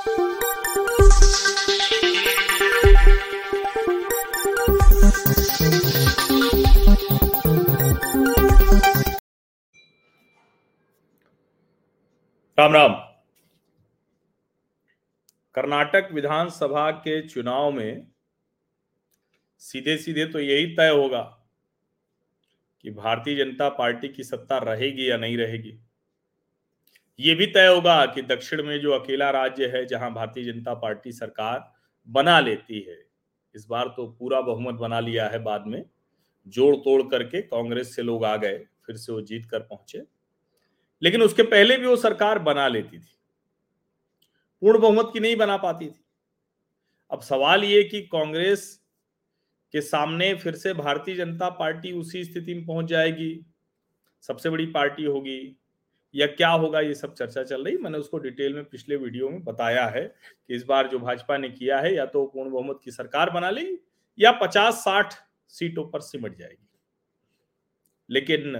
राम राम। कर्नाटक विधानसभा के चुनाव में सीधे सीधे तो यही तय होगा कि भारतीय जनता पार्टी की सत्ता रहेगी या नहीं रहेगी। ये भी तय होगा कि दक्षिण में जो अकेला राज्य है, जहाँ भारतीय जनता पार्टी सरकार बना लेती है, इस बार तो पूरा बहुमत बना लिया है बाद में जोड़ तोड़ करके कांग्रेस से लोग आ गए, फिर से वो जीत कर पहुँचे। लेकिन उसके पहले भी वो सरकार बना लेती थी। पूर्ण बहुमत की नहीं बना पाती थी। अब सवाल ये कि कांग्रेस के सामने फिर से भारतीय जनता पार्टी उसी स्थिति में पहुँच जाएगी, सबसे बड़ी पार्टी होगी या क्या होगा, ये सब चर्चा चल रही। मैंने उसको डिटेल में पिछले वीडियो में बताया है कि इस बार जो भाजपा ने किया है, या तो पूर्ण बहुमत की सरकार बना लेगी या पचास साठ सीटों पर सिमट जाएगी। लेकिन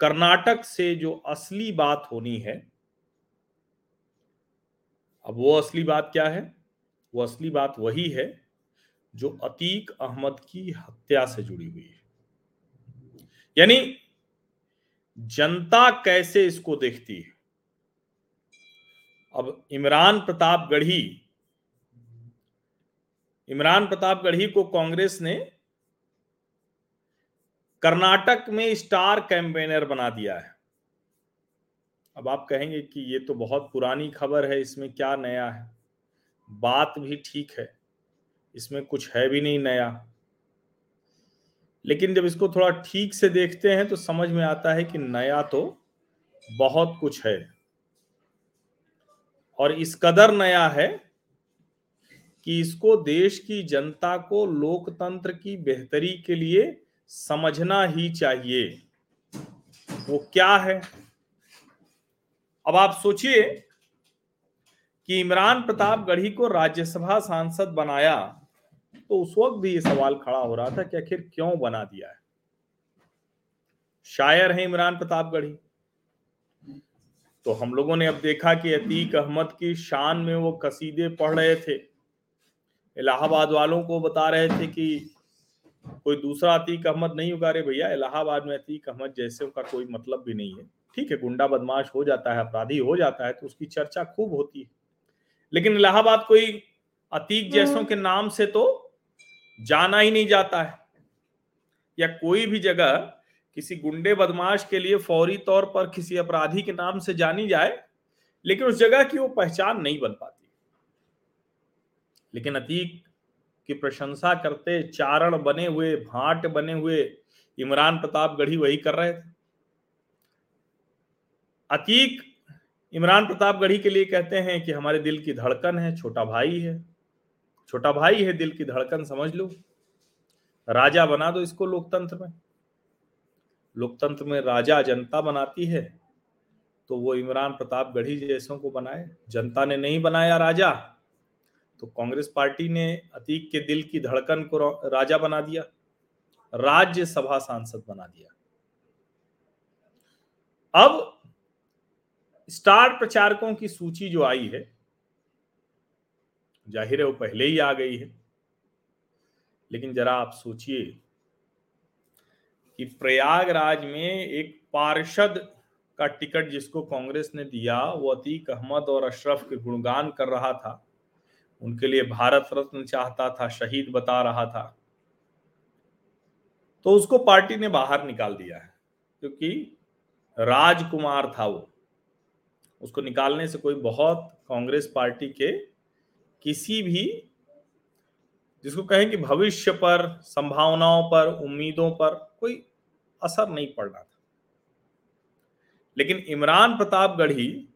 कर्नाटक से जो असली बात होनी है, अब वो असली बात क्या है? वो असली बात वही है जो अतीक अहमद की हत्या से जुड़ी हुई है। यानी जनता कैसे इसको देखती है? अब इमरान प्रताप गढ़ी, इमरान प्रताप गढ़ी को कांग्रेस ने कर्नाटक में स्टार कैंपेनर बना दिया है। अब आप कहेंगे कि ये तो बहुत पुरानी खबर है, इसमें क्या नया है? बात भी ठीक है, इसमें कुछ है भी नहीं नया। लेकिन जब इसको थोड़ा ठीक से देखते हैं तो समझ में आता है कि नया तो बहुत कुछ है। और इस कदर नया है कि इसको देश की जनता को लोकतंत्र की बेहतरी के लिए समझना ही चाहिए। वो क्या है? अब आप सोचिए कि इमरान प्रताप गढ़ी को राज्यसभा सांसद बनाया तो उस वक्त भी ये सवाल खड़ा हो रहा था कि आखिर क्यों बना दिया है? शायर है इमरान प्रतापगढ़ी। तो हम लोगों ने अब देखा कि अतीक अहमद की शान में वो कसीदे पढ़ रहे थे। इलाहाबाद वालों को बता रहे थे कि कोई दूसरा अतीक अहमद नहीं उगा रहे भैया इलाहाबाद में अतीक अहमद जैसे का कोई मतलब भी नहीं है। ठीक है गुंडा बदमाश हो जाता है अपराधी हो जाता है तो उसकी चर्चा खूब होती है। लेकिन इलाहाबाद कोई अतीक जैसों के नाम से तो जाना ही नहीं जाता है। या कोई भी जगह किसी गुंडे बदमाश के लिए फौरी तौर पर किसी अपराधी के नाम से जानी जाए, लेकिन उस जगह की वो पहचान नहीं बन पाती। लेकिन अतीक की प्रशंसा करते चारण बने हुए, भाट बने हुए इमरान प्रताप गढ़ी वही कर रहे थे। अतीक इमरान प्रताप गढ़ी के लिए कहते हैं कि हमारे दिल की धड़कन है, छोटा भाई है। छोटा भाई है, दिल की धड़कन समझ लो। राजा बना दो इसको लोकतंत्र में। लोकतंत्र में राजा जनता बनाती है तो वो इमरान प्रताप गढ़ी जैसों को बनाए। जनता ने नहीं बनाया राजा तो कांग्रेस पार्टी ने अतीक के दिल की धड़कन को राजा बना दिया, राज्यसभा सांसद बना दिया। अब स्टार प्रचारकों की सूची जो आई है ज़ाहिर है वो पहले ही आ गई है। लेकिन जरा आप सोचिए कि प्रयागराज में एक पार्षद का टिकट जिसको कांग्रेस ने दिया, वो अतीक अहमद और अशरफ के गुणगान कर रहा था। उनके लिए भारत रत्न चाहता था, शहीद बता रहा था। तो उसको पार्टी ने बाहर निकाल दिया है, क्योंकि राजकुमार था वो। उसको निकालने से कोई बहुत कांग्रेस पार्टी के किसी भी जिसको कहें कि भविष्य पर, संभावनाओं पर, उम्मीदों पर कोई असर नहीं पड़ना था। लेकिन इमरान प्रताप गढ़ी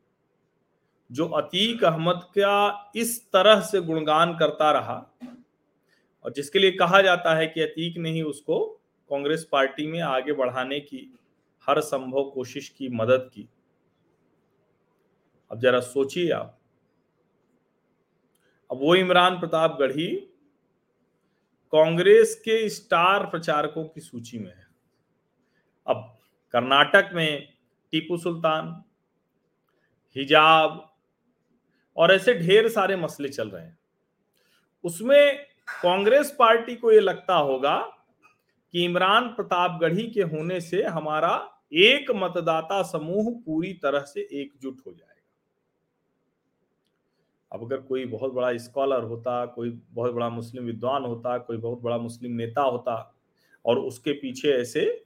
जो अतीक अहमद का इस तरह से गुणगान करता रहा और जिसके लिए कहा जाता है कि अतीक ने ही उसको कांग्रेस पार्टी में आगे बढ़ाने की हर संभव कोशिश की, मदद की। अब जरा सोचिए आप अब वो इमरान प्रताप गढ़ी कांग्रेस के स्टार प्रचारकों की सूची में है। अब कर्नाटक में टीपू सुल्तान, हिजाब और ऐसे ढेर सारे मसले चल रहे हैं। उसमें कांग्रेस पार्टी को यह लगता होगा कि इमरान प्रतापगढ़ी के होने से हमारा एक मतदाता समूह पूरी तरह से एकजुट हो जाएगा अब अगर कोई बहुत बड़ा स्कॉलर होता, कोई बहुत बड़ा मुस्लिम विद्वान होता, कोई बहुत बड़ा मुस्लिम नेता होता और उसके पीछे ऐसे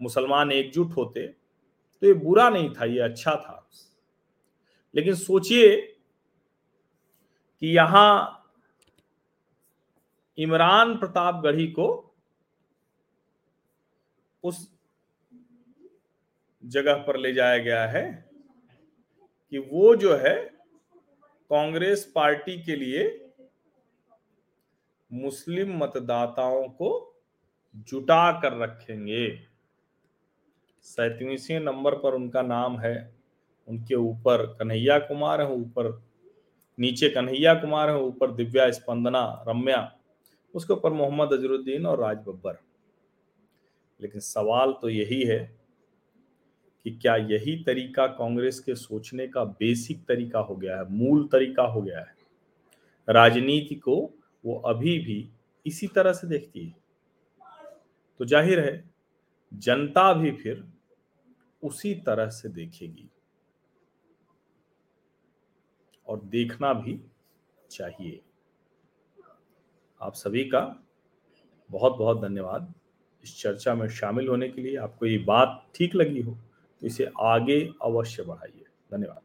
मुसलमान एकजुट होते तो ये बुरा नहीं था, ये अच्छा था। लेकिन सोचिए कि यहाँ इमरान प्रतापगढ़ी को उस जगह पर ले जाया गया है कि वो जो है कांग्रेस पार्टी के लिए मुस्लिम मतदाताओं को जुटा कर रखेंगे। सैतीसवें नंबर पर उनका नाम है, उनके ऊपर कन्हैया कुमार है, ऊपर नीचे कन्हैया कुमार है, ऊपर दिव्या स्पंदना रम्या, उसके ऊपर मोहम्मद अजरुद्दीन और राज बब्बर। लेकिन सवाल तो यही है कि क्या यही तरीका कांग्रेस के सोचने का बेसिक तरीका हो गया है, मूल तरीका हो गया है। राजनीति को वो अभी भी इसी तरह से देखती है। तो ज़ाहिर है, जनता भी फिर उसी तरह से देखेगी। और देखना भी चाहिए। आप सभी का बहुत बहुत धन्यवाद। इस चर्चा में शामिल होने के लिए आपको ये बात ठीक लगी हो। इसे आगे अवश्य बढ़ाइए। धन्यवाद।